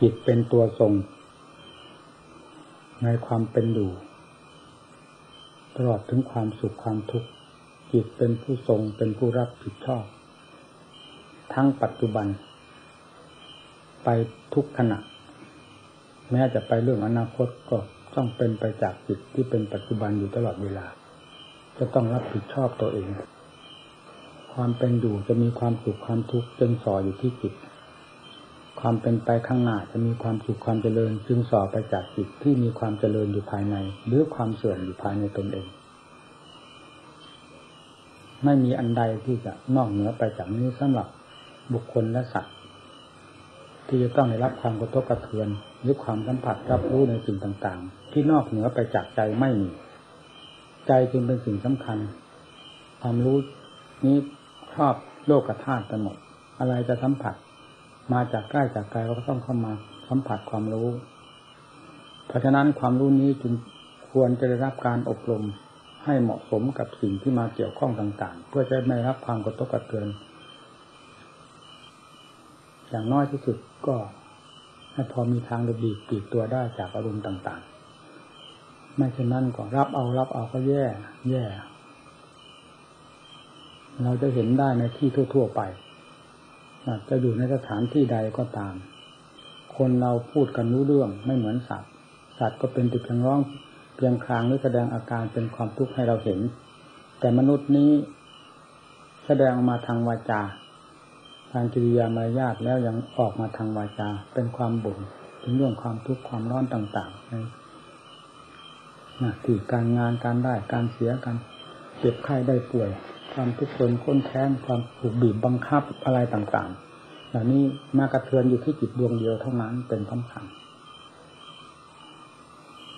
จิตเป็นตัวทรง ในความเป็นอยู่ตลอดถึงความสุขความทุกข์จิตเป็นผู้ทรงเป็นผู้รับผิดชอบ ทั้งปัจจุบัน ไปทุกขณะ แม้จะไปเรื่องอนาคตก็ต้องเป็นไปจากจิตที่เป็นปัจจุบันอยู่ตลอดเวลา จะต้องรับผิดชอบตัวเอง ความเป็นอยู่จะมีความสุขความทุกข์จึงสออยู่ที่จิต ความเป็นไปข้างหน้าจะมีความสุขความเจริญ จึงสอบไปจากจิตที่มีความเจริญอยู่ภายใน หรือความเสื่อมอยู่ภายในตนเอง ไม่มีอันใดที่จะนอกเหนือไปจากนี้สำหรับบุคคลและสัตว์ ที่จะต้องได้รับความกระทบกระเทือน หรือความสัมผัสรับรู้ในสิ่งต่างๆ ที่นอกเหนือไปจากใจไม่มี ใจจึงเป็นสิ่งสำคัญ ความรู้นี้ครอบโลกธาตุไปหมดอะไรจะสัมผัส มาจากใกล้จากไกลก็ต้องเข้ามาสัมผัสความรู้ เพราะฉะนั้นความรู้นี้จึงควรจะได้รับการอบรมให้เหมาะสมกับสิ่งที่มาเกี่ยวข้องต่าง ๆ เพื่อจะไม่รับความกระทบกระเทือน อย่างน้อยที่สุดก็ให้พอมีทางระบีปีกตัวได้จากอารมณ์ต่างๆ ไม่เช่นนั้นก็รับเอารับเอาก็แย่ แย่ เราจะเห็นได้ในที่ทั่ว ๆ ไป จะอยู่ในสถานที่ใดก็ตาม คนเราพูดกันรู้เรื่องไม่เหมือนสัตว์ สัตว์ก็เป็นติดเพียงร้องเพียงคลางหรือแสดงอาการเป็นความทุกข์ให้เราเห็น แต่มนุษย์นี้แสดงออกมาทางวาจา ทางกิริยามารยาทแล้วยังออกมาทางวาจา เป็นความบ่นถึงเรื่องความทุกข์ความร้อนต่างๆในหน้าที่การงานการได้การเสียกันเจ็บไข้ได้ป่วย ความทุกข์ทนค้นแค้นความถูกบีบบังคับอะไรต่างๆเหล่านี้มากระเทือนอยู่ที่จิตดวงเดียวเท่านั้นเป็นสำคัญ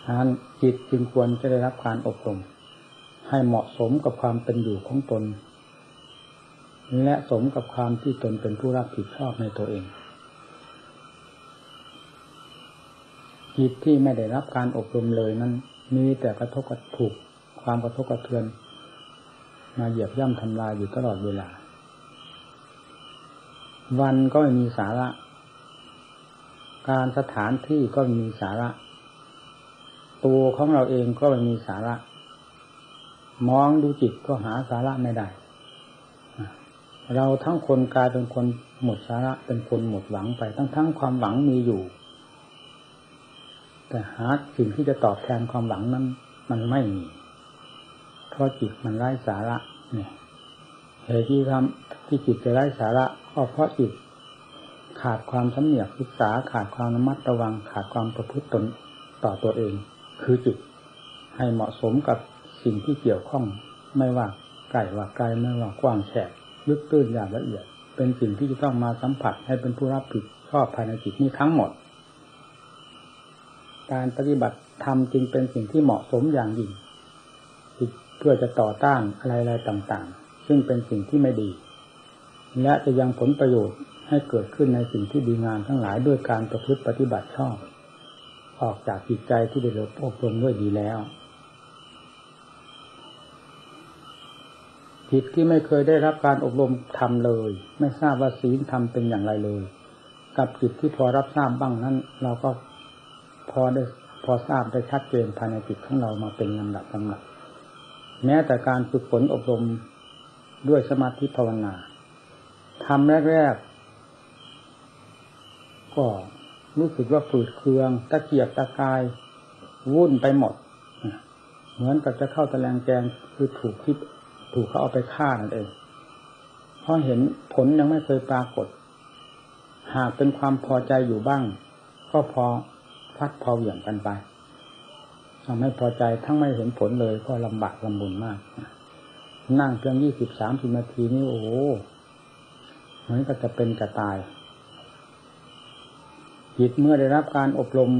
ฉะนั้นจิตจึงควรจะได้รับการอบรม ให้เหมาะสมกับความเป็นอยู่ของตน และสมกับความที่ตนเป็นผู้รับผิดชอบในตัวเอง จิตที่ไม่ได้รับการอบรมเลยนั้นมีแต่กระทบกระถูกความกระทบกระเทือน มาเหยียบย่ำทำลายอยู่ตลอดเวลา วันก็ไม่มีสาระ การสถานที่ก็มีสาระ ตัวของเราเองก็ไม่มีสาระ มองดูจิตก็หาสาระไม่ได้ เราทั้งคนกลายเป็นคนหมดสาระเป็นคนหมดหวังไป ทั้งทั้งความหวังมีอยู่ แต่หาสิ่งที่จะตอบแทนความหวังนั้น มันไม่มี เพราะจิตมันไร้สาระเนี่ยเหตุที่ทำที่จิตจะไร้สาระก็เพราะจิตขาดความสำเนียกศึกษาขาดความระมัดระวัง ขาดความประพฤติตนต่อตัวเอง คือจิต ให้เหมาะสมกับสิ่งที่เกี่ยวข้อง ไม่ว่าไกลว่าไกลไม่ว่ากว้างแฉกลึกตื้นอย่างละเอียด เป็นสิ่งที่จะต้องมาสัมผัสให้เป็นผู้รับผิดชอบภายในจิตนี้ทั้งหมด การปฏิบัติธรรมจึงเป็นสิ่งที่เหมาะสมอย่างยิ่ง พื่อจะต่อต้านอะไรๆต่างๆ ซึ่งเป็นสิ่งที่ไม่ดี และจะยังผลประโยชน์ให้เกิดขึ้นในสิ่งที่ดีงามทั้งหลายด้วยการประพฤติปฏิบัติชอบ ออกจากจิตใจที่ได้รับอบรมด้วยดีแล้วจิตที่ไม่เคยได้รับการอบรมทำเลย ไม่ทราบว่าศีลธรรมเป็นอย่างไรเลย กับจิตที่พอรับทราบบ้างนั้น เราก็พอได้พอทราบได้ชัดเจนภายในจิตของเรามาเป็นลำดับลำดับ แม้แต่การฝึกฝนอบรมด้วยสมาธิภาวนาทำแรกๆก็รู้สึกว่าฝืดเคือง ตะเกียบตะกาย วุ่นไปหมด เหมือนกับจะเข้าตะแลงแกงคือถูกคิดถูกเขาเอาไปฆ่านั่นเองเพราะเห็นผลยังไม่เคยปรากฏ หากเป็นความพอใจอยู่บ้าง ก็พอพัดพอเหวี่ยงกันไป ทำให้พอใจทั้งไม่เห็นผลเลยก็ลำบากลำบุญมาก นั่งเพียงยี่สิบสามสิบนาทีนี่โอ้เหมือนกับจะเป็นจะตาย จิตเมื่อได้รับการอบรม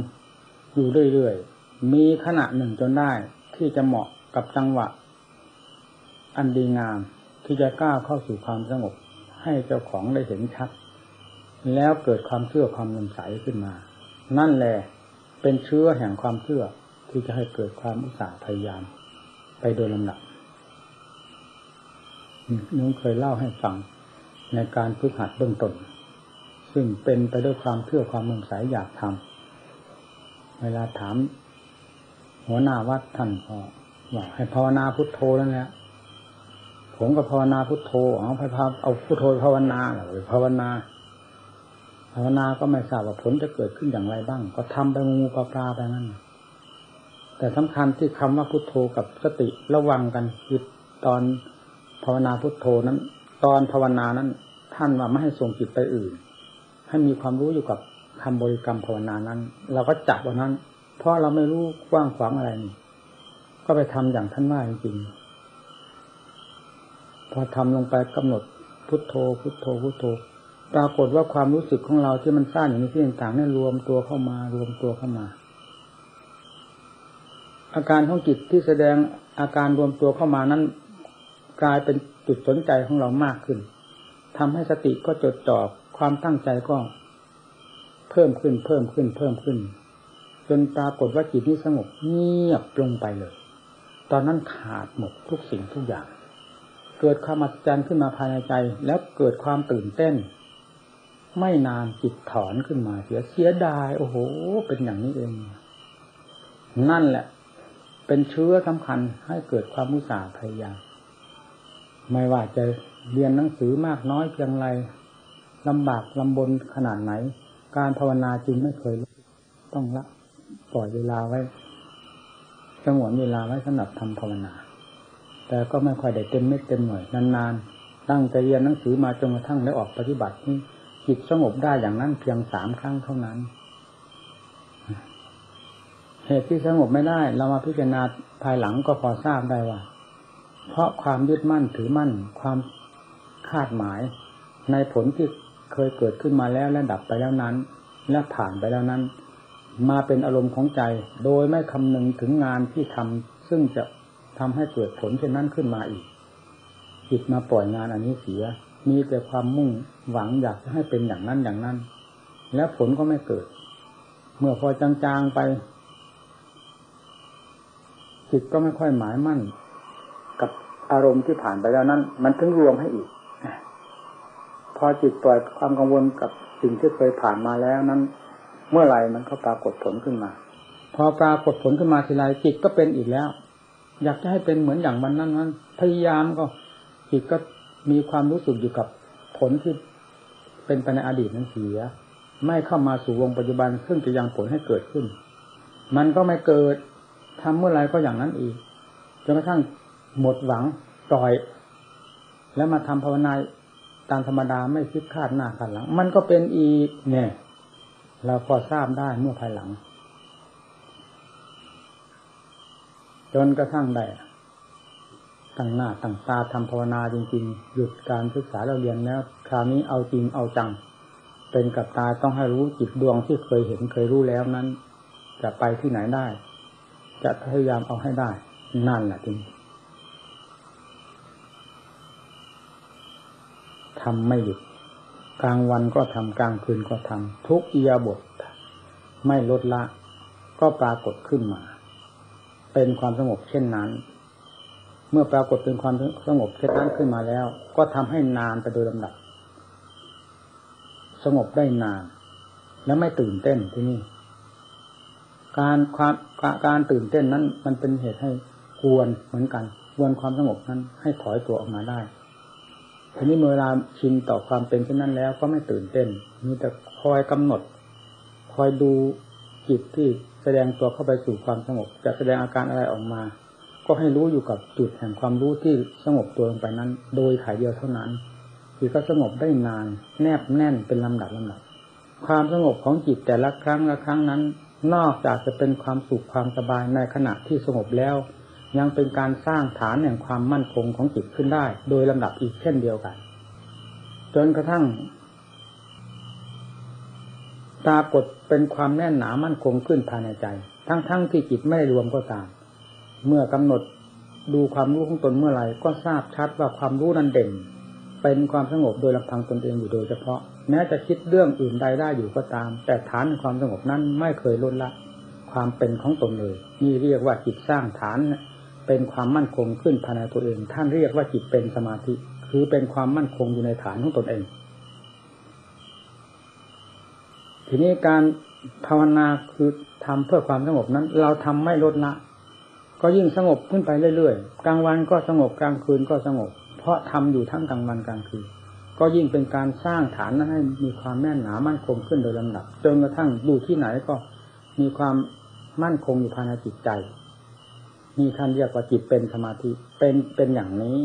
อยู่เรื่อยๆ มีขณะหนึ่งจนได้ที่จะเหมาะกับจังหวะ อันดีงามที่จะก้าวเข้าสู่ความสงบ ให้เจ้าของได้เห็นชัด แล้วเกิดความเชื่อความนำใสขึ้นมา นั่นแหละเป็นเชื้อแห่งความเชื่อ ที่จะให้เกิดความอุตสาห์พยายาม ไปโดยลำดับนึกเคยเล่าให้ฟังในการฝึกหัดเบื้องต้นซึ่งเป็นไปด้วยความเชื่อความมุ่งสายอยากทำเวลาถาม หัวหน้าวัดท่านก็บอกให้ภาวนาพุทโธแล้วเนี่ยผมก็ภาวนาพุทโธเอาพาเอาพุทโธภาวนาหรือภาวนา ภาวนาก็ไม่ทราบว่าผลจะเกิดขึ้นอย่างไรบ้าง ก็ทำไปงูปลาปลาไปนั่น แต่สำคัญที่คำว่าพุทโธกับสติระวังกันคือตอนภาวนาพุทโธนั้น ตอนภาวนานั้น ท่านว่าไม่ให้ส่งจิตไปอื่น ให้มีความรู้อยู่กับคำบริกรรมภาวนานั้น เราก็จับวันนั้น เพราะเราไม่รู้กว้างขวางอะไรนี่ก็ไปทำอย่างท่านว่าจริงพอทำลงไปกำหนดพุทโธ พุทโธพุทโธ ปรากฏว่าความรู้สึกของเราที่มันสร้างอย่างนี้ที่ต่างๆนี่รวมตัวเข้ามารวมตัวเข้ามา อาการของจิตที่แสดงอาการรวมตัวเข้ามานั้น กลายเป็นจุดสนใจของเรามากขึ้นทำให้สติก็จดจ่อความตั้งใจก็ เพิ่มขึ้นเพิ่มขึ้นเพิ่มขึ้น จนปรากฏว่าจิตนี้สงบเงียบลงไปเลย ตอนนั้นขาดหมดทุกสิ่งทุกอย่าง เกิดความอัศจรรย์ขึ้นมาภายในใจแล้วเกิดความตื่นเต้น ไม่นานจิตถอนขึ้นมาเสียเสียดาย โอ้โห เป็นอย่างนี้เอง นั่นแหละ เป็นเชื้อสำคัญให้เกิดความมุสาพยายามไม่ว่าจะเรียนหนังสือมากน้อยเพียงไรลำบากลำบนขนาดไหน การภาวนาจึงไม่เคยต้องละปล่อยเวลาไว้สงวนเวลาไว้สำหรับทำภาวนา แต่ก็ไม่ค่อยได้เต็มเม็ดเต็มหน่วยนานๆ ตั้งใจเรียนหนังสือมาจนกระทั่งได้ออกปฏิบัตินี่จิตสงบได้อย่างนั้นเพียงสามครั้งเท่านั้น เหตุที่สงบไม่ได้ เรามาพิจารณาภายหลังก็พอทราบได้ว่า เพราะความยึดมั่นถือมั่น ความคาดหมาย ในผลที่เคยเกิดขึ้นมาแล้วและดับไปแล้วนั้น และผ่านไปแล้วนั้น มาเป็นอารมณ์ของใจ โดยไม่คำนึงถึงงานที่ทำซึ่งจะทำให้เกิดผลเช่นนั้นขึ้นมาอีกจิตมาปล่อยงานอันนี้เสีย มีแต่ความมุ่งหวังอยากจะให้เป็นอย่างนั้นอย่างนั้น แล้วผลก็ไม่เกิด เมื่อพอจางๆไป จิตก็ไม่ค่อยหมายมั่น กับอารมณ์ที่ผ่านไปแล้วนั้น มันถึงรวมให้อีก พอจิตปล่อยความกังวลกับสิ่งที่เคยผ่านมาแล้วนั้น เมื่อไหร่มันก็ปรากฏผลขึ้นมา พอปรากฏผลขึ้นมาทีไรจิตก็เป็นอีกแล้ว อยากจะให้เป็นเหมือนอย่างมันนั้นนั้น พยายามก็จิตก็มีความรู้สึกอยู่กับผลที่เป็นไปในอดีตนั้นเสีย ไม่เข้ามาสู่วงปัจจุบันซึ่งจะยังผลให้เกิดขึ้น มันก็ไม่เกิด ทำเมื่อไรก็อย่างนั้นอีกจนกระทั่งหมดหวังปล่อย แล้วมาทำภาวนาตามธรรมดาไม่คิดคาดหน้าคาดหลัง มันก็เป็นอีกเนี่ย เราพอทราบได้เมื่อภายหลัง จนกระทั่งได้ตั้งหน้าตั้งตาทำภาวนาจริง ๆ หยุดการศึกษาเราเรียนแล้ว คราวนี้เอาจริงเอาจัง เป็นกับตาต้องให้รู้จิตดวงที่เคยเห็นเคยรู้แล้วนั้น จะไปที่ไหนได้ จะพยายามเอาให้ได้ นั่นแหละจริงทำไม่หยุดกลางวันก็ทำกลางคืนก็ทำทุกอียาบท ไม่ลดละ ก็ปรากฏขึ้นมา เป็นความสงบเช่นนั้น เมื่อปรากฏเป็นความสงบเช่นนั้นขึ้นมาแล้ว ก็ทำให้นานไปโดยลำดับ สงบได้นาน และไม่ตื่นเต้นที่นี่ การความการตื่นเต้นนั้น มันเป็นเหตุให้ควรเหมือนกันควรความสงบนั้น ให้ถอยตัวออกมาได้ทีนี้เมื่อเวลาชินต่อความเป็นเช่นนั้นแล้วก็ไม่ตื่นเต้น มีแต่คอยกำหนด คอยดูจิตที่แสดงตัวเข้าไปสู่ความสงบ จะแสดงอาการอะไรออกมา ก็ให้รู้อยู่กับจุดแห่งความรู้ที่สงบตัวลงไปนั้น โดยถ่ายเดียวเท่านั้นจิตก็สงบได้นาน แนบแน่นเป็นลำดับลำดับ ความสงบของจิตแต่ละครั้งละครั้งนั้น นอกจากจะเป็นความสุขความสบายในขณะที่สงบแล้ว ยังเป็นการสร้างฐานแห่งความมั่นคงของจิตขึ้นได้ โดยลำดับอีกเช่นเดียวกัน จนกระทั่งปรากฏเป็นความแน่นหนามั่นคงขึ้นภายในใจ ทั้งๆทที่จิตไม่รวมก็ตาม เมื่อกำหนดดูความรู้ของตนเมื่อไหร่ก็ทราบชัดว่าความรู้นั้นเด่น เป็นความสงบโดยลำพังตนเองอยู่โดยเฉพาะ แม้จะคิดเรื่องอื่นใดได้อยู่ก็ตาม แต่ฐานความสงบนั้นไม่เคยลดละความเป็นของตนเลยนี่เรียกว่าจิตสร้างฐานเป็นความมั่นคงขึ้นภายในตัวเอง ท่านเรียกว่าจิตเป็นสมาธิ คือเป็นความมั่นคงอยู่ในฐานของตนเอง ทีนี้การภาวนาคือทำเพื่อความสงบนั้น เราทำไม่ลดละก็ยิ่งสงบขึ้นไปเรื่อยๆ กลางวันก็สงบกลางคืนก็สงบ เพราะทำอยู่ทั้งกลางวันกลางคืน ก็ยิ่งเป็นการสร้างฐานนั้นให้มีความแน่นหนามั่นคงขึ้นโดยลำดับจนกระทั่งดูที่ไหนก็มีความมั่นคงอยู่ภายในจิตใจ มีท่านเรียกว่าจิตเป็นสมาธิเป็นเป็นอย่างนี้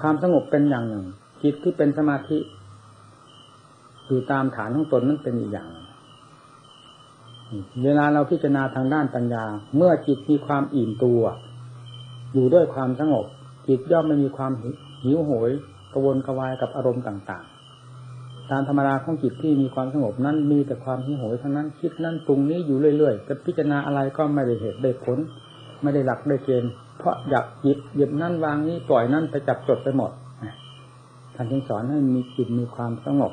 ความสงบเป็นอย่างหนึ่ง จิตที่เป็นสมาธิอยู่ตามฐานของตนนั้นเป็นอีกอย่างเวลาเราพิจารณาทางด้านปัญญา เมื่อจิตมีความอิ่มตัว อยู่ด้วยความสงบ จิตย่อมไม่มีความหิวโหย กระวนกระวายกับอารมณ์ต่างๆ ตามธรรมดาของจิตที่มีความสงบนั้นมีแต่ความหิวโหยทั้งนั้นคิดนั้นปรุงนี้อยู่เรื่อยๆจะพิจารณาอะไรก็ไม่ได้เหตุได้ผลไม่ได้หลักได้เกณฑ์เพราะอยากหยิบหยิบนั่นวางนี้ปล่อยนั่นไปจับจดไปหมดท่านจึงสอนให้มีจิตมีความสงบ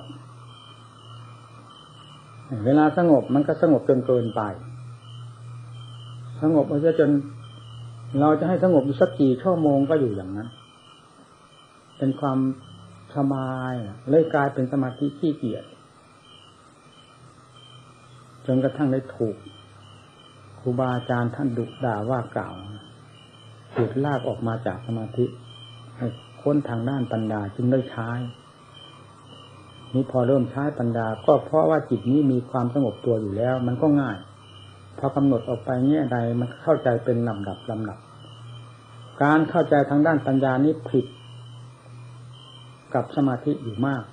เวลาสงบมันก็สงบจนเกินไป สงบมันจะจน เราจะให้สงบอยู่สักกี่ชั่วโมงก็อยู่อย่างนั้น เป็นความสบายเลยกลายเป็นสมาธิขี้เกียจจนกระทั่งได้ถูกครูบาอาจารย์ท่านดุด่าว่ากล่าวถูกลากออกมาจากสมาธิค้นทางด้านปัญญาจึงได้ใช้นี้พอเริ่มใช้ปัญญาก็เพราะว่าจิตนี้มีความสงบตัวอยู่แล้ว มันก็ง่าย พอกำหนดออกไปแง่ยใดมันเข้าใจเป็นลำดับลำดับ การเข้าใจทางด้านปัญญานี้ผิด กับสมาธิอยู่มาก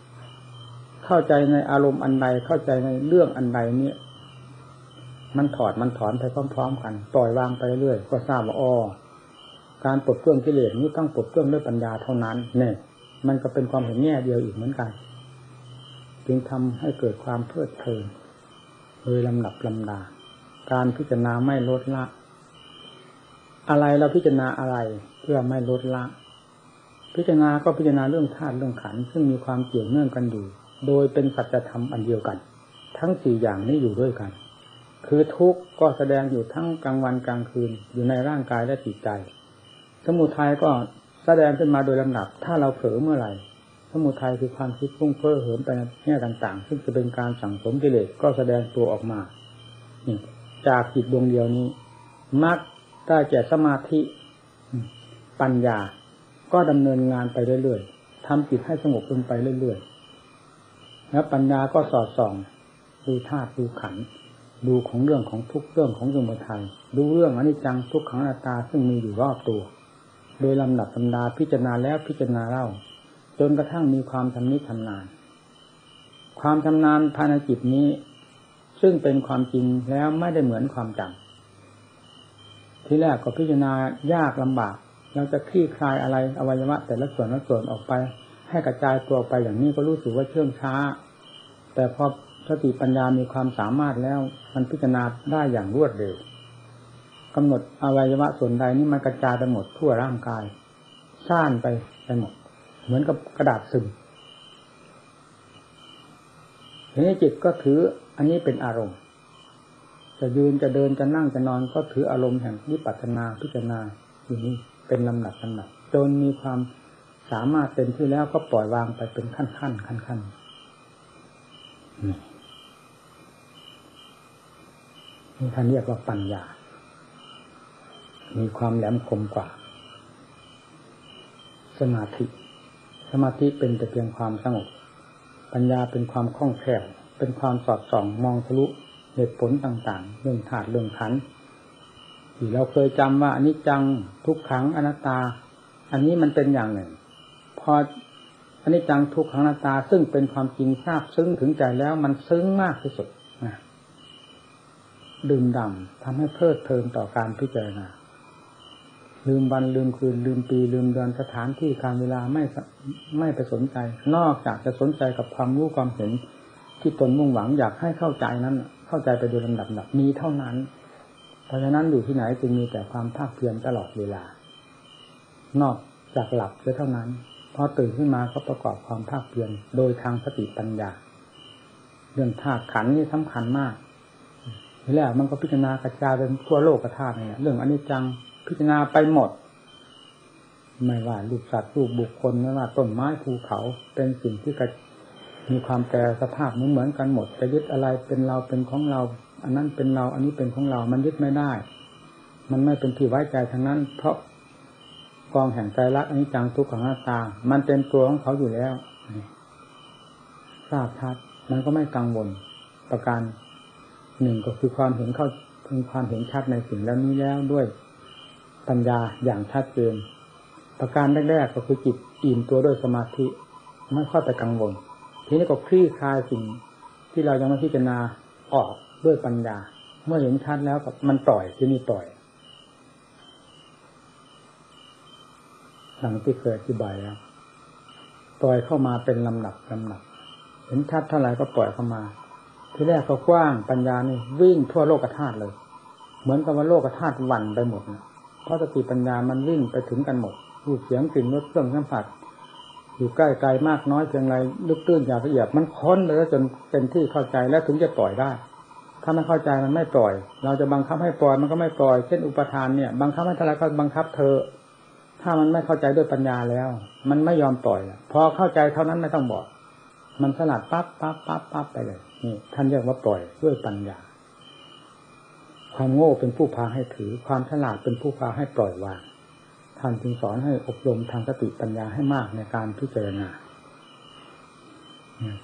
เข้าใจในอารมณ์อันใดเข้าใจในเรื่องอันใดเนี่ยมันถอดมันถอนไปพร้อมๆกันปล่อยวางไปเรื่อยก็ทราบว่าอ๋อการปลดเครื่องกิเลสนี้ต้องปลดเครื่องด้วยปัญญาเท่านั้น เนี่ย มันก็เป็นความเห็นแง่เดียวอีกเหมือนกัน จึงทำให้เกิดความเพลิดเพลินโดยลำดับลำดา การพิจารณาไม่ลดละ อะไรเราพิจารณาอะไรเพื่อไม่ลดละ พิจารณาก็พิจารณาเรื่องธาตุเรื่องขันซึ่งมีความเกี่ยวเนื่องกันอยู่ โดยเป็นสัจธรรมอันเดียวกัน ทั้งสี่อย่างนี้อยู่ด้วยกัน คือทุกข์ก็แสดงอยู่ทั้งกลางวันกลางคืน อยู่ในร่างกายและจิตใจ สมุทัยก็แสดงขึ้นมาโดยลำดับ ถ้าเราเผลอเมื่อไหร่ สมุทัยคือความคิดพุ่งเพ้อเหิมไปในแง่ต่าง ๆ ซึ่งจะเป็นการสั่งสมกิเลสก็แสดงตัวออกมาจากจิตดวงเดียวนี้มักได้แก่สมาธิ ปัญญา ก็ดำเนินงานไปเรื่อยๆทำจิตให้สงบลงไปเรื่อยๆแล้วปัญญาก็สอดส่องดูธาตุดูขันดูของเรื่องของทุกเรื่องของสมุทัยดูเรื่องอนิจจังทุกขังอนัตตาซึ่งมีอยู่รอบตัว โดยลำดับลำดาพิจารณาแล้วพิจารณาเล่า จนกระทั่งมีความชำนิชำนาญความชำนาญภายในจิตนี้ ซึ่งเป็นความจริงแล้วไม่ได้เหมือนความจำที่แรกก็พิจารณายากลำบาก เราจะคลี่คลายอะไรอวัยวะแต่ละส่วนละส่วนออกไป ให้กระจายตัวไปอย่างนี้ก็รู้สึกว่าเชื่องช้า แต่พอสติปัญญามีความสามารถแล้ว มันพิจารณาได้อย่างรวดเร็วกำหนดอวัยวะส่วนใดนี่มันกระจายไปหมดทั่วร่างกายซ่านไปไปหมด เหมือนกับกระดาษซึมทีนี้จิตก็ถืออันนี้เป็นอารมณ์ จะยืนจะเดินจะนั่งจะนอนก็ถืออารมณ์แห่งวิปัสสนาพิจารณาอยู่นี้ เป็นลำดับลำดับจนมีความสามารถเต็มที่แล้วก็ปล่อยวางไปเป็นขั้นขั้นขั้นขั้นนี่ท่านเรียกว่าปัญญา มีความแหลมคมกว่า สมาธิ สมาธิเป็นแต่เพียงความสงบ ปัญญาเป็นความคล่องแคล่ว เป็นความสอดส่องมองทะลุเหตุผลต่างๆ เรื่องถาดเรื่องขัน ที่เราเคยจำว่าอันนี้จังทุกขังอนัตตา อันนี้มันเป็นอย่างหนึ่ง พออันนี้จังทุกขังอนัตตาซึ่งเป็นความจริงทราบซึ้งถึงใจแล้วมันซึ้งมากที่สุดนะดื่มด่ำทำให้เพลิดเพลินต่อการพิจารณาลืมวันลืมคืนลืมปีลืมเดือนสถานที่การเวลาไม่ไม่ไปสนใจ นอกจากจะสนใจกับความรู้ความเห็นที่ตนมุ่งหวังอยากให้เข้าใจนั้น เข้าใจไปโดยลำดับดับมีเท่านั้น ราะฉะนั้นอยู่ที่ไหนจึงมีแต่ความภาคเพียรตลอดเวลา นอกจากหลับเท่านั้นพอตื่นขึ้นมาก็ประกอบความภาคเพียรโดยทางสติปัญญา เรื่องธาตุขันนี่สำคัญมากทีแรกมันก็พิจารณากระจายเป็นทั่วโลกกระธาตุเนี่ยเรื่องอนิจจังพิจารณาไปหมด ไม่ว่าลูกสัตว์ลูกบุคคลไม่ว่าต้นไม้ภูเขาเป็นสิ่งที่มีความแปรสภาพเหมือนเหมือนกันหมดจะยึดอะไรเป็นเราเป็นของเรา อันนั้นเป็นเรา อันนี้เป็นของเรา มันยึดไม่ได้ มันไม่เป็นที่ไว้ใจทั้งนั้น เพราะกองแห่งใจรักอันนี้จังทุกขังหน้าตา มันเป็นตัวของเขาอยู่แล้วทราบชัดมันก็ไม่กังวลประการหนึ่งก็คือความเห็นเข้าถึงความเห็นชัดในสิ่งแล้วนี้แล้วด้วยปัญญาอย่างชัดเจนประการแรกๆก็คือจิตอิ่มตัวด้วยสมาธิไม่ค่อยไปกังวล ทีนี้ก็คลี่คลายสิ่งที่เรายังไม่พิจารณาออก ด้วยปัญญา เมื่อเห็นชัดแล้วกับมันปล่อยที่นี่ปล่อยหลังที่เคยอธิบายแล้วปล่อยเข้ามาเป็นลำหนับลำหนับ เห็นชัดเท่าไหร่ก็ปล่อยเข้ามา ที่แรกก็กว้างปัญญานี่วิ่งทั่วโลกธาตุเลย เหมือนกับว่าโลกธาตุวันไปหมดนะเพราะสติปัญญามันวิ่งไปถึงกันหมดรูปเสียงกลิ่นรสเครื่องสัมผัสอยู่ใกล้ไกลมากน้อยเพียงไรลึกตื้นอย่างละเอียดมันค้นไปแล้วจนเป็นที่เข้าใจแล้วถึงจะปล่อยได้ ถ้าไม่เข้าใจมันไม่ปล่อย เราจะบังคับให้ปล่อยมันก็ไม่ปล่อย เช่นอุปทานเนี่ย บังคับให้ทลายก็บังคับเธอ ถ้ามันไม่เข้าใจด้วยปัญญาแล้ว มันไม่ยอมปล่อยพอเข้าใจเท่านั้นไม่ต้องบอก มันสลัดปั๊บปั๊บปั๊บปั๊บไปเลยนี่ท่านเรียกว่าปล่อยด้วยปัญญา ความโง่เป็นผู้พาให้ถือ ความฉลาดเป็นผู้พาให้ปล่อยวางท่านจึงสอนให้อบรมทางสติปัญญาให้มากในการพิจารณา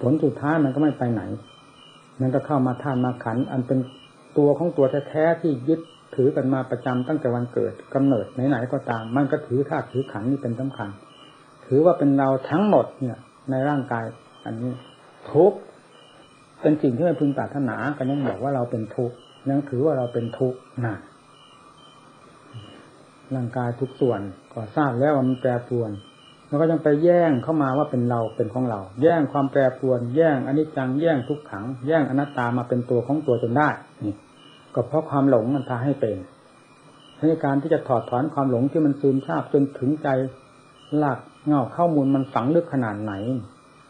ผลสุดท้ายมันก็ไม่ไปไหน มันก็เข้ามาท่านมาขัน อันเป็นตัวของตัวแท้ๆที่ยึดถือกันมาประจำตั้งแต่วันเกิดกำเนิดไหนๆก็ตาม มันก็ถือธาตุถือขันนี่เป็นสำคัญ ถือว่าเป็นเราทั้งหมดเนี่ย ในร่างกาย อันนี้ทุกเป็นสิ่งที่ไม่พึงปรารถนากันยังบอกว่าเราเป็นทุกยังถือว่าเราเป็นทุกนะร่างกายทุกส่วนก็ทราบแล้วว่ามันแปรปรวน แล้วก็ยังไปแย่งเข้ามาว่าเป็นเราเป็นของเรา แย่งความแปรปรวน แย่งอนิจจัง แย่งทุกขัง แย่งอนัตตามาเป็นตัวของตัวจนได้นี่ก็เพราะความหลงมันพาให้เป็นในการที่จะถอดถอนความหลงที่มันซึมซาบจนถึงใจหลักเงาข้อมูลมันฝังลึกขนาดไหน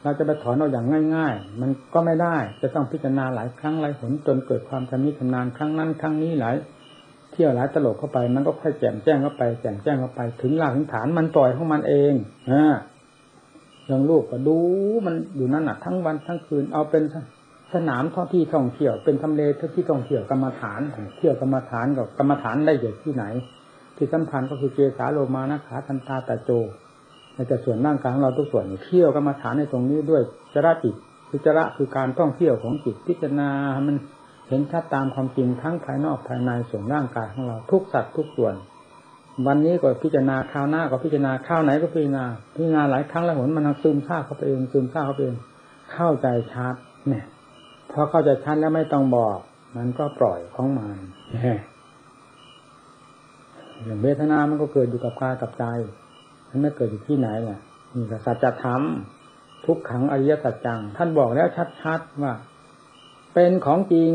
เราจะไปถอนเอาอย่างง่าย ๆ มันก็ไม่ได้จะต้องพิจารณาหลายครั้งหลายหนจนเกิดความชำนิชำนาญครั้งนั้นครั้งนี้หลาย เที่ยวหลายตลกเข้าไป มันก็ค่อยแจ่มแจ้งเข้าไปแจ่มแจ้งเข้าไป ถึงหลักถึงฐานมันปล่อยของมันเองอ่าอย่างลูกก็ดูมันอยู่นั่นน่ะ ทั้งวันทั้งคืนเอาเป็นสนามท่องที่ท่องเที่ยวเป็นทำเลที่ท่องเที่ยวกรรมฐาน เที่ยวกรรมฐานกับกรรมฐานได้เกิดที่ไหน ที่สำคัญก็คือเจสาโลมานะขาทันตาตาโจในแต่ส่วนร่างกายของเราทุกส่วนเที่ยวกรรมฐานในตรงนี้ด้วยจระจิตคือจระคือการท่องเที่ยวของจิตพิจารณามัน เห็นชัดตามความจริงทั้งภายนอกภายในส่วนร่างกายของเราทุกสัตว์ทุกส่วน วันนี้ก็พิจารณาข้าวหน้าก็พิจารณาข้าวไหนก็พิจารณาพิจารณาหลายครั้งแล้วหนมันซึมซาบเข้าไปเองซึมซาบเข้าไปเองเข้าใจชัดเนี่ยพอเข้าใจชัดแล้วไม่ต้องบอก มันก็ปล่อยของมันอย่างเวทนามันก็เกิดอยู่กับกายกับใจ มันไม่เกิดอยู่ที่ไหนล่ะนี่ก็สัจธรรมทุกขังอริยสัจจัง ท่านบอกแล้วชัดๆว่า เป็นของจริง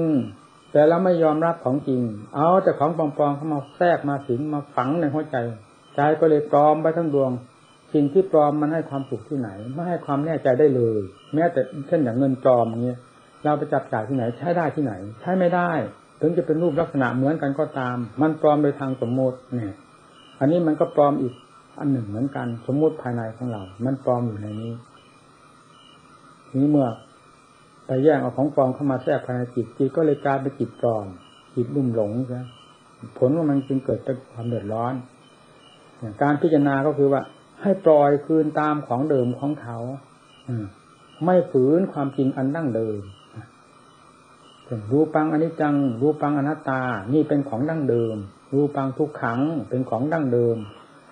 แต่เราไม่ยอมรับของจริง เอาแต่ของปลอมๆเข้ามาแทรกมาสิงมาฝังในหัวใจใจก็เลยปลอมไปทั้งดวง สิ่งที่ปลอมมันให้ความสุขที่ไหน ไม่ให้ความแน่ใจได้เลย แม้แต่เช่นอย่างเงินปลอมเงี้ยเราไปจับจ่ายที่ไหนใช้ได้ที่ไหน ใช้ไม่ได้ ถึงจะเป็นรูปลักษณะเหมือนกันก็ตาม มันปลอมโดยทางสมมติเนี่ย อันนี้มันก็ปลอมอีกอันหนึ่งเหมือนกัน สมมติภายในของเรา มันปลอมอยู่ในนี้นี้เมื่อ ไปแย่งเอาของปลอมเข้ามาแทรกภายในจิตจิตก็เลยกลายเป็นจิตปลอมจิตลุ่มหลงใช่ผลว่ามันจึงเกิดเป็นความเดือดร้อนการพิจารณาก็คือว่า ให้ปล่อยคืนตามของเดิมของเขาอืไม่ฝืนความจริงอันดั้งเดิมรูปังอนิจจัง รูปังอนัตตา นี่เป็นของดั้งเดิม รูปังทุกขังเป็นของดั้งเดิม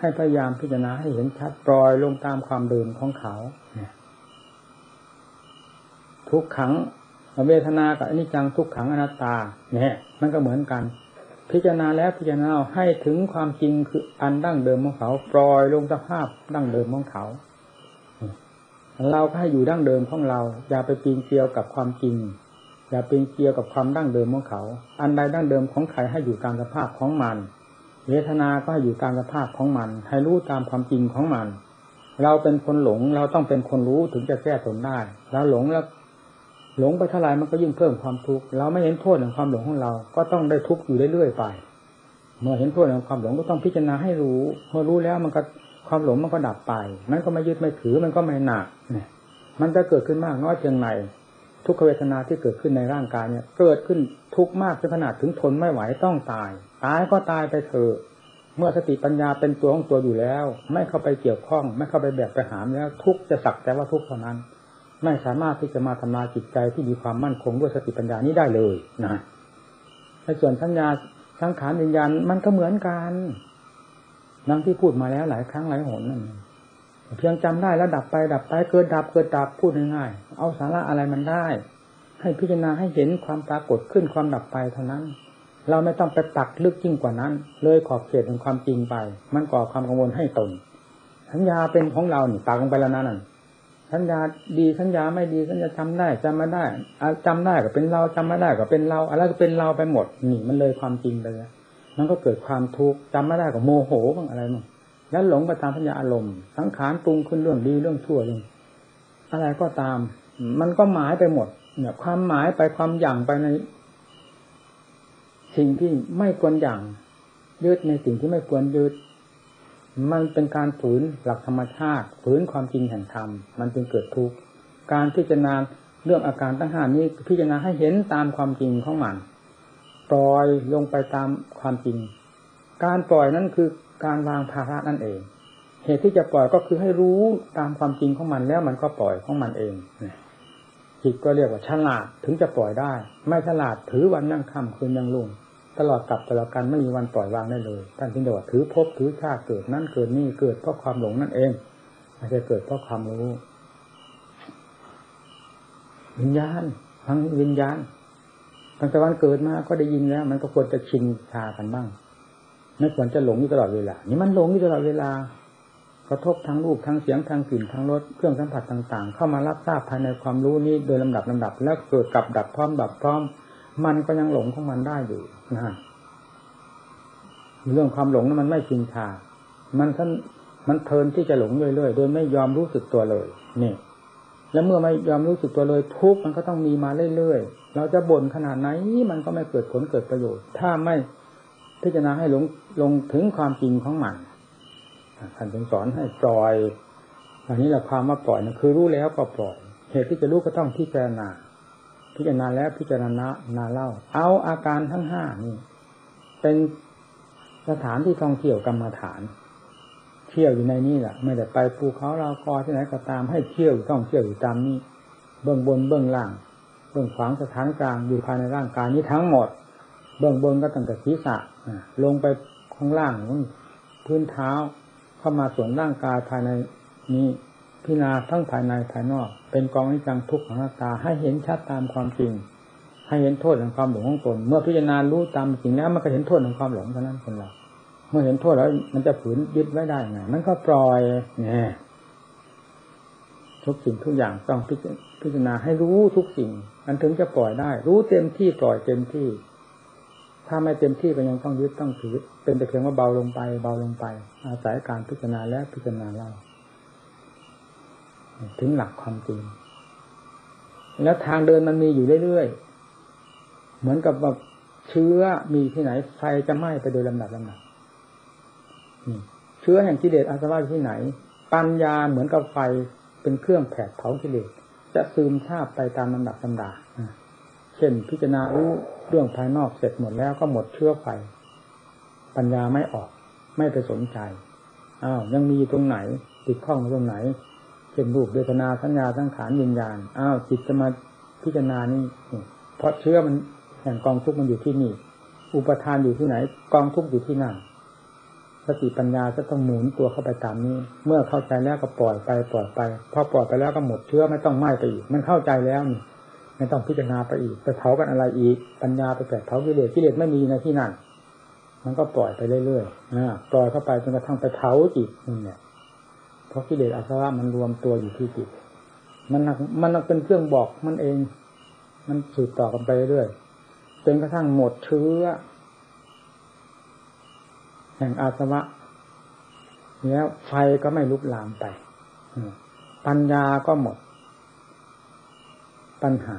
ให้พยายามพิจารณาให้เห็นชัดปล่อยลงตามความเดิมของเขา ทุกขังเวทนากับอนิจจังทุกขังอนัตตาเนี่ยมันก็เหมือนกัน พิจารณาแล้วพิจารณาให้ถึงความจริงคืออันดั้งเดิมของเขาปล่อยลงสภาพดั้งเดิมของเขาเราก็ให้อยู่ดั้งเดิมของเรา อย่าไปปีนเกลียวกับความจริง อย่าป็นเกี่ยวกับความดั้งเดิมของเขา อันใดดั้งเดิมของใครให้อยู่ตามสภาพของมันเวทนาก็ให้อยู่ตามสภาพของมัน ให้รู้ตามความจริงของมัน เราเป็นคนหลงเราต้องเป็นคนรู้ถึงจะแก้ตนได้เราหลงแล้ว หลงไปเท่าไรมันก็ยิ่งเพิ่มความทุกข์เราไม่เห็นโทษของความหลงของเรา ก็ต้องได้ทุกข์อยู่เรื่อยๆไป เมื่อเห็นโทษของความหลงก็ต้องพิจารณาให้รู้ เมื่อรู้แล้วมันก็ความหลงมันก็ดับไป มันก็ไม่ยึดไม่ถือมันก็ไม่หนักเนี่ย มันจะเกิดขึ้นมากน้อยเพียงไหนทุกขเวทนาที่เกิดขึ้นในร่างกายเนี่ย เกิดขึ้นทุกข์มากจนขนาดถึงทนไม่ไหวต้องตาย ตายก็ตายไปเถอะเมื่อสติปัญญาเป็นตัวของตัวอยู่แล้ว ไม่เข้าไปเกี่ยวข้อง ไม่เข้าไปแบกไปหามแล้ว ทุกจะสักแต่ว่าทุกเท่านั้น ไม่สามารถที่จะมาทำลายจิตใจที่มีความมั่นคงด้วยสติปัญญานี้ได้เลยนะในส่วนสัญญาสังขารวิญญาณมันก็เหมือนกันนังที่พูดมาแล้วหลายครั้งหลายหนนั่นเพียงจำได้แล้วดับไปดับไปเกิดดับเกิดดับพูดง่ายๆเอาสาระอะไรมันได้ ให้พิจารณาให้เห็นความปรากฏขึ้นความดับไปเท่านั้น เราไม่ต้องไปตักลึกยิ่งกว่านั้น เลยขอบเขตของความจริงไป มันก่อความกังวลให้ตนสัญญาเป็นของเรานี่ตักลงไปแล้วนั่น สัญญาดีสัญญาไม่ดีสัญญาจำได้จำไม่ได้จำได้ก็เป็นเราจำไม่ได้ก็เป็นเราอะไรก็เป็นเราไปหมดนี่มันเลยความจริงไปแล้วมันก็เกิดความทุกข์จำไม่ได้ก็โมโหบ้างอะไรบ้างแล้วหลงไปตามสัญญาอารมณ์สังขารปรุงขึ้นเรื่องดีเรื่องชั่วเรื่องอะไรก็ตาม มันก็หมายไปหมด เนี่ย ความหมายไปความหยั่งไปใน สิ่งที่ไม่ควรหยั่งยึดในสิ่งที่ไม่ควรยึด มันเป็นการฝืนหลักธรรมชาติฝืนความจริงแห่งธรรมมันจึงเกิดทุกข์การพิจารณาเรื่องอาการตั้งห้านี้พิจารณาให้เห็นตามความจริงของมันปล่อยลงไปตามความจริง การปล่อยนั้นคือการวางภาระนั่นเอง เหตุที่จะปล่อยก็คือให้รู้ตามความจริงของมันแล้วมันก็ปล่อยของมันเองจิตก็เรียกว่าฉลาดถึงจะปล่อยได้ ไม่ฉลาดถือวันยั่งค่ำคืนยังลุ่ง ตลอดกับตลอดกันไม่มีวันปล่อยวางได้เลยท่านจึงบอกว่าถือพบถือชาติเกิดนั่นเกิดนี่เกิดเพราะความหลงนั่นเองไม่ใช่เกิดเพราะความรู้ วิญญาณทั้งวิญญาณตั้งแต่วันเกิดมาก็ได้ยินแล้ว มันก็ควรจะชินชากันบ้างไม่ควรจะหลงอยู่ตลอดเวลา นี่มันหลงอยู่ตลอดเวลากระทบทั้งรูปทั้งเสียงทั้งกลิ่นทั้งรสเครื่องสัมผัสต่าง ๆ เข้ามารับทราบภายในความรู้นี้โดยลำดับลำดับ แล้วเกิดกับดับพร้อมดับพร้อม มันก็ยังหลงของมันได้อยู่นะเรื่องความหลงนั้นมันไม่ชินชา มันท่านมันเพลินที่จะหลงเรื่อยๆ โดยไม่ยอมรู้สึกตัวเลยนี่แล้วเมื่อไม่ยอมรู้สึกตัวเลยทุกมันก็ต้องมีมาเรื่อยๆ เราจะบ่นขนาดไหนมันก็ไม่เกิดผลเกิดประโยชน์ ถ้าไม่พิจารณาให้ลงลงถึงความจริงของมันท่านจึงสอนให้ปล่อยอันนี้แหละความว่าปล่อยนะคือรู้แล้วก็ปล่อย เหตุที่จะรู้ก็ต้องพิจารณา พิจารณาแล้วพิจารณานาเล่า เอาอาการทั้งห้านี่ เป็นสถานที่ท่องเที่ยวกรรมฐาน เที่ยวอยู่ในนี้แหละไม่ได้ไปภูเขาเรากอที่ไหนก็ตามให้เที่ยวท่องเที่ยวอยู่ตามนี้ เบื้องบนเบื้องล่าง เบื้องขวางสถานกลางอยู่ภายในร่างกายนี้ทั้งหมด เบื้องบนก็ตั้งแต่ศีรษะลงไปข้างล่างพื้นเท้าเข้ามาส่วนร่างกายภายในนี้ พิจารณาทั้งภายในภายนอก เป็นกองนิจังทุกขังตา ให้เห็นชัดตามความจริง ให้เห็นโทษของความหลงของตน เมื่อพิจารณารู้ตามจริงแล้วมันก็เห็นโทษของความหลงเท่านั้นคนเราเมื่อเห็นโทษแล้ว มันจะฝืนยึดไว้ได้ไงมันก็ปล่อยเนี่ยทุกสิ่งทุกอย่างต้องพิจารณาให้รู้ทุกสิ่งมันถึงจะปล่อยได้ รู้เต็มที่ปล่อยเต็มที่ ถ้าไม่เต็มที่ก็ยังต้องยึดต้องถือ เป็นแต่เพียงว่าเบาลงไป เบาลงไป อาศัยการพิจารณาและพิจารณาเล่า ถึงหลักความจริง แล้วทางเดินมันมีอยู่เรื่อยๆ เหมือนกับแบบเชื้อมีที่ไหนไฟจะไหม้ไปโดยลำดับลำดับเชื้อแห่งกิเลสอาสวะที่ไหน ปัญญาเหมือนกับไฟเป็นเครื่องแผดเผากิเลสจะซึมซาบไปตามลำดับลำดาเช่นพิจารณารู้เรื่องภายนอกเสร็จหมดแล้วก็หมดเชื้อไฟ ปัญญาไม่ออก ไม่ไปสนใจอ้าวยังมีตรงไหน ติดข้องตรงไหน เช่นรูปเวทนาสัญญาสังขารวิญญาณอ้าวจิตจะมาพิจารณานี่เพราะเชื้อมันแห่งกองทุกข์มันอยู่ที่นี่ อุปทานอยู่ที่ไหน กองทุกข์อยู่ที่นั่นสติปัญญาจะต้องหมุนตัวเข้าไปตามนี้ เมื่อเข้าใจแล้วก็ปล่อยไปปล่อยไป พอปล่อยไปแล้วก็หมดเชื้อไม่ต้องไหม้ไปอีก มันเข้าใจแล้วนี่ไม่ต้องพิจารณาไปอีกไปเผากันอะไรอีก ปัญญาไปแผดเผากิเลสกิเลสไม่มีในที่นั่นมันก็ปล่อยไปเรื่อยๆนะปล่อยเข้าไปจนกระทั่งไปเผาจิตนี่เนี่ย เพราะกิเลสอาสวะมันรวมตัวอยู่ที่จิต มันมันเป็นเครื่องบอกมันเอง มันสืบต่อกันไปเรื่อยจนกระทั่งหมดเชื้อ แห่งอาสวะแล้วไฟก็ไม่ลุกลามไปปัญญาก็หมด ปัญหา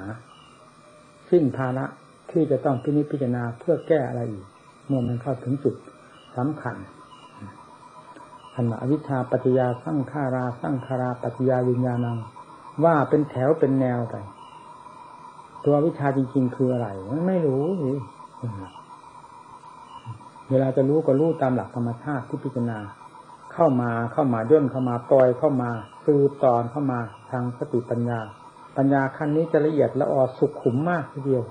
สิ้นภาระที่จะต้องพินิจพิจารณาเพื่อแก้อะไรอีกเมื่อมันเข้าถึงจุดสำคัญ อันอวิชชาปัจจยาสร้างขาราสร้างคาราปัจจยาวิญญาณัง ว่าเป็นแถวเป็นแนวไป ตัววิชาจริง ๆ คืออะไรไม่รู้เวลาจะรู้ก็รู้ตามหลักธรรมชาติที่พิจารณา เข้ามาเข้ามาย่นเข้ามาปล่อยเข้ามาสืบตอนเข้ามาทางสติปัญญา ปัญญาขั้นนี้จะละเอียดละออสุขุมมากทีเดียว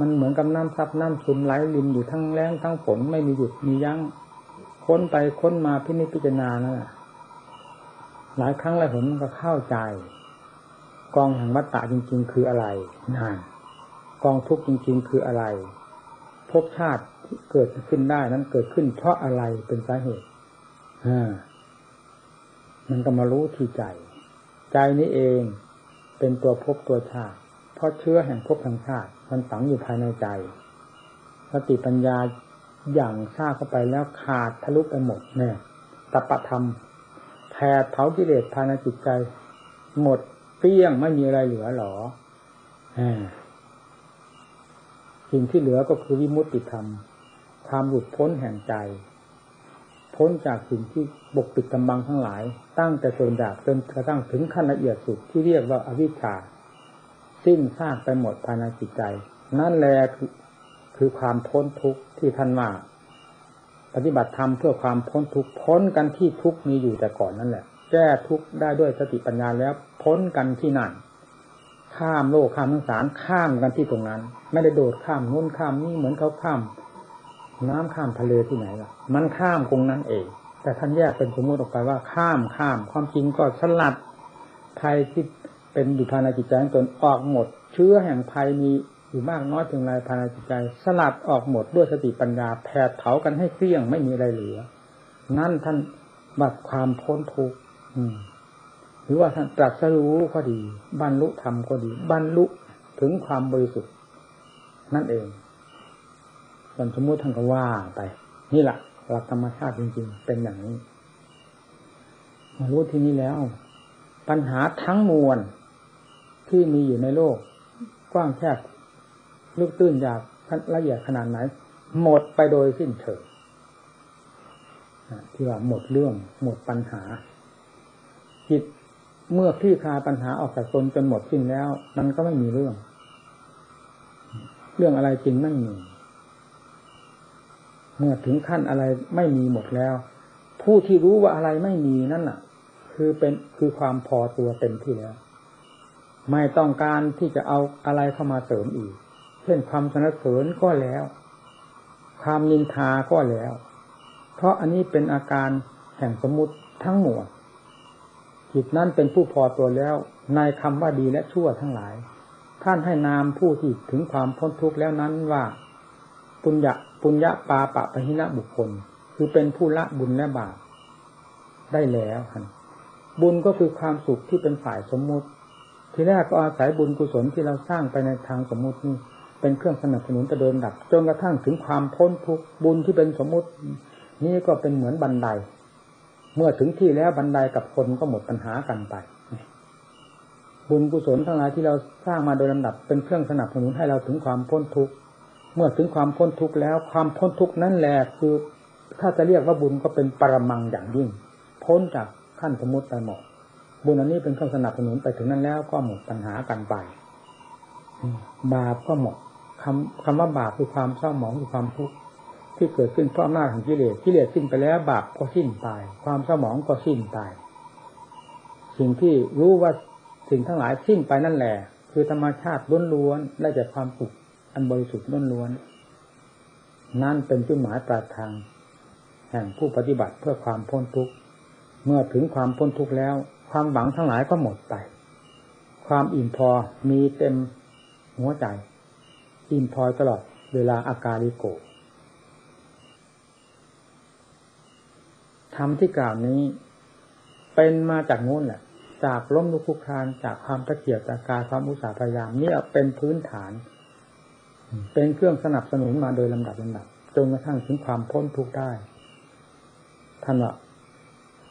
มันเหมือนกับน้ำซับน้ำชุนไหลลินอยู่ทั้งแรงทั้งฝนไม่มีหยุดมียัง้ง ค้นไปค้นมาพินิจพิจารณานั่นหละหลายครั้งหลายหนมันก็เข้าใจ กองแห่งวัฏฏะจริง ๆ คืออะไรนั่นกองทุกข์จริง ๆ คืออะไรภพชาติเกิดขึ้นได้นั้นเกิดขึ้น เพราะอะไรเป็นสาเหตุอ่ามันก็มารู้ที่ใจ ใจนี้เองเป็นตัวภพตัวชาติ เพราะเชื้อแห่งภพแห่งชาติ มันฝังอยู่ภายในใจ สติปัญญา อย่างทราเข้าไปแล้วขาดทะลุไปหมดเนี่ยตปะธรรมแผดเผากิเลสภายในจิตใจ หมดเปี้ยงไม่มีอะไรเหลือหรอสิ่งที่เหลือก็คือวิมุตติธรรมความหลุดพ้นแห่งใจ พ้นจากสิ่งที่บกปิดกำบังทั้งหลาย ตั้งแต่ส่วนดาบจนกระทั่งถึงขั้นละเอียดสุดที่เรียกว่าอวิชชา สิ้นซากไปหมดภายในจิตใจ นั่นแหละ คือความพ้นทุกข์ที่ท่านว่าปฏิบัติธรรมเพื่อความพ้นทุกข์พ้นกันที่ทุกข์มีอยู่แต่ก่อนนั่นแหละ แก้ทุกข์ได้ด้วยสติปัญญาแล้วพ้นกันที่นั่นข้ามโลกข้ามทั้งสารข้ามกันที่ตรงนั้น ไม่ได้โดดข้ามนู้นข้ามนี่เหมือนเขาข้าม น้ำข้ามทะเลที่ไหนล่ะ มันข้ามตรงนั้นเอง แต่ท่านแยกเป็นสมมติออกไปว่าข้ามข้าม ความจริงก็สลัดภัยที่เป็นอยู่ภายในจิตใจของตนออกหมด เชื้อแห่งภัยมี อยู่มากน้อยเพียงไรภายในจิตใจ สลัดออกหมดด้วยสติปัญญาแผดเผากันให้เกลี้ยงไม่มีอะไรเหลือ นั่นท่านบัดความพ้นทุกข์หรือว่าท่านตรัสรู้ก็ดี บรรลุธรรมก็ดี บรรลุถึงความบริสุทธิ์ นั่นเองส่วนสมมติท่านก็ว่าไป นี่แหละหลักธรรมชาติจริงๆ เป็นอย่างนี้มารู้ที่นี้แล้ว ปัญหาทั้งมวลที่มีอยู่ในโลก กว้างแคบ ลึกตื้นอยากละเอียดขนาดไหน หมดไปโดยสิ้นเชิงที่ว่าหมดเรื่องหมดปัญหา จิตเมื่อคลี่คลายปัญหาออกจากตนจนหมดสิ้นแล้ว มันก็ไม่มีเรื่อง เรื่องอะไรจริงไม่มี เมื่อถึงขั้นอะไรไม่มีหมดแล้ว ผู้ที่รู้ว่าอะไรไม่มีนั่นน่ะ คือเป็นคือความพอตัวเต็มที่แล้ว ไม่ต้องการที่จะเอาอะไรเข้ามาเสริมอีก เช่นความสนเสริญก็แล้ว ความนินทาก็แล้ว เพราะอันนี้เป็นอาการแห่งสมมติทั้งหมดจิตนั้นเป็นผู้พอตัวแล้วในคำว่าดีและชั่วทั้งหลาย ท่านให้นามผู้ที่ถึงความพ้นทุกข์แล้วนั้นว่า ปุญญะปุญญะปาปะปะหินะบุคคล คือเป็นผู้ละบุญและบาปได้แล้วบุญก็คือความสุขที่เป็นฝ่ายสมมุติ ทีแรกก็อาศัยบุญกุศลที่เราสร้างไปในทางสมมุตินี่ เป็นเครื่องสนับสนุนจะเดินดับจนกระทั่งถึงความพ้นทุกบุญที่เป็นสมมุติ นี่ก็เป็นเหมือนบันได เมื่อถึงที่แล้วบันไดกับคนก็หมดปัญหากันไปบุญกุศลทั้งหลายที่เราสร้างมาโดยลำดับเป็นเครื่องสนับสนุนให้เราถึงความพ้นทุกเมื่อถึงความพ้นทุกแล้ว ความพ้นทุกนั่นแหละคือ ถ้าจะเรียกว่าบุญก็เป็นปรมังอย่างยิ่ง พ้นจากขั้นสมมติไปหมดบุญอันนี้เป็นเครื่องสนับสนุนไปถึงนั้นแล้วก็หมดปัญหากันไปบาปก็หมด คำคำว่าบาปคือความเศร้าหมองคือความทุกข์ที่เกิดขึ้นเพราะอำนาจของกิเลสกิเลสสิ้นไปแล้วบาปก็สิ้นไปความเศร้าหมองก็สิ้นไปสิ่งที่รู้ว่าสิ่งทั้งหลายสิ้นไปนั่นแหละ คือธรรมชาติล้วนๆได้จากความสุขอันบริสุทธิ์ล้วนๆนั่นเป็นจุดหมายปลายทาง แห่งผู้ปฏิบัติเพื่อความพ้นทุกข์เมื่อถึงความพ้นทุกข์แล้ว ความหวังทั้งหลายก็หมดไป ความอิ่มพอมีเต็มหัวใจ อิ่มพอตลอดเวลาอาการิโกธรรมที่กล่าวนี้ เป็นมาจากโน้นแหละ จากล้มลุกคุกคานจากความตะเกียบตะกายความอุตสาห์พยายามนี่เป็นพื้นฐาน เป็นเครื่องสนับสนุนมาโดยลำดับลำดับจนกระทั่งถึงความพ้นทุกข์ได้ท่านว่า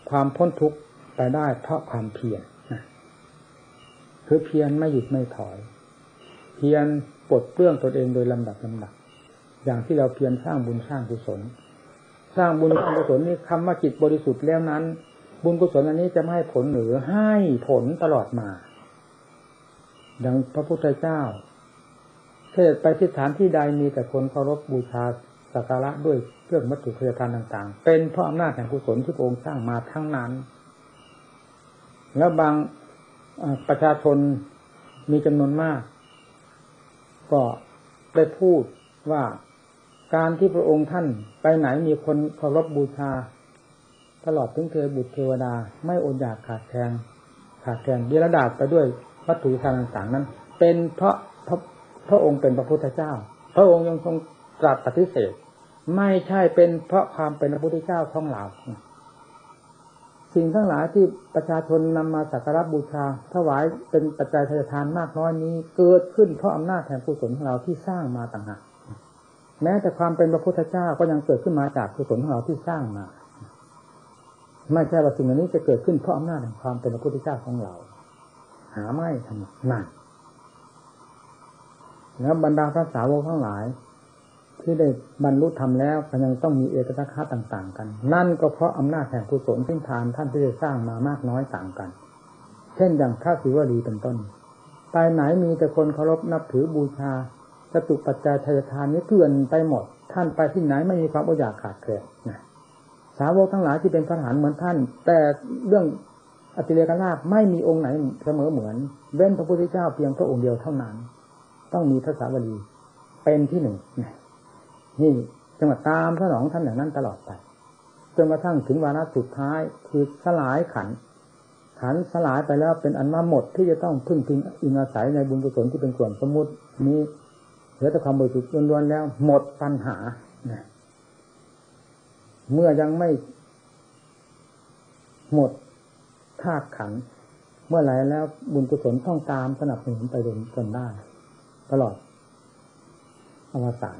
ความพ้นทุกข์ไปได้เพราะความเพียรคือเพียรไม่หยุดไม่ถอย เพียร ปลดเปลื้องตนเองโดยลำดับลำดับ อย่างที่เราเพียรสร้างบุญสร้างกุศล สร้างบุญสร้างกุศลนี่คำว่าจิตบริสุทธิ์แล้วนั้น บุญกุศลอันนี้จะไม่ให้ผลหรือให้ผลตลอดมา ดังพระพุทธเจ้า เทศไปที่ฐานที่ใดมีแต่คนเคารพบูชาสักการะด้วยเครื่องวัตถุพยาทานต่าง ๆ เป็นเพราะอำนาจแห่งกุศลที่พระองค์สร้างมาทั้งนั้น แล้วบางประชาชนมีจำนวนมาก ก็ได้พูดว่าการที่พระองค์ท่านไปไหนมีคนเคารพบบูชา ตลอดถึงเทบุตรเทวดา ไม่อดอยากขาดแคลนขาดแคลนเดรดาษไปด้วยวัตถุทานต่างๆนั้น เป็นเพราะพระพระองค์เป็นพระพุทธเจ้า พระองค์ยังทรงตรัสปฏิเสธ ไม่ใช่เป็นเพราะความเป็นพระพุทธเจ้าท่องเรา สิ่งทั้งหลายที่ประชาชนนำมาสักการบูชา ถวายเป็นปัจจัยทานมากน้อยนี้ เกิดขึ้นเพราะอำนาจแห่งกุศลของเราที่สร้างมาต่างหากแม้แต่ความเป็นพระพุทธเจ้าก็ยังเกิดขึ้นมาจากกุศลของเราที่สร้างมาไม่ใช่ว่าสิ่งเหล่านี้จะเกิดขึ้นเพราะอำนาจแห่งความเป็นพระพุทธเจ้าของเรา หาไม่ทำนั่นแล้วบรรดาพระสาวกทั้งหลาย ที่ได้บรรลุธรรมแล้วก็ยังต้องมีเอกลักษณ์ต่าง ๆ กัน นั่นก็เพราะอำนาจแห่งกุศลที่ทานท่านที่ได้สร้างมามากน้อยต่างกัน เช่นอย่างพระศิวลีเป็นต้นไปไหนมีแต่คนเคารพนับถือบูชาจตุปัจจัยทายทานนี้เกลื่อนไปหมด ท่านไปที่ไหนไม่มีความอดอยากขาดแคลนนะสาวกทั้งหลายที่เป็นพระฐานเหมือนท่าน แต่เรื่องอติเลกราชไม่มีองค์ไหนเสมอเหมือน เว้นพระพุทธเจ้าเพียงพระองค์เดียวเท่านั้น ต้องมีพระสาวลีเป็นที่หนึ่งนี่ จังหวัดตามสนองท่านอย่างนั้นตลอดไปจนกระทั่งถึงวาระสุดท้ายคือสลายขัน ขันสลายไปแล้วเป็นอันมาหมดที่จะต้องพึ่งพิงอิงอาศัยในบุญกุศลที่เป็นส่วนสมมุตินี้เหลือแต่ความบริสุทธิ์ล้วนๆแล้วหมดปัญหาเมื่อยังไม่หมดธาตุขันเมื่อไหร่แล้วบุญกุศลต้องตามสนับสนุนไปจนได้ ตลอดอวสาน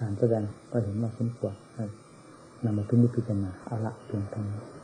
การแสดงก็เห็นว่าสมควรนำมาพิจิตรณาเอาละเพียงเท่านี้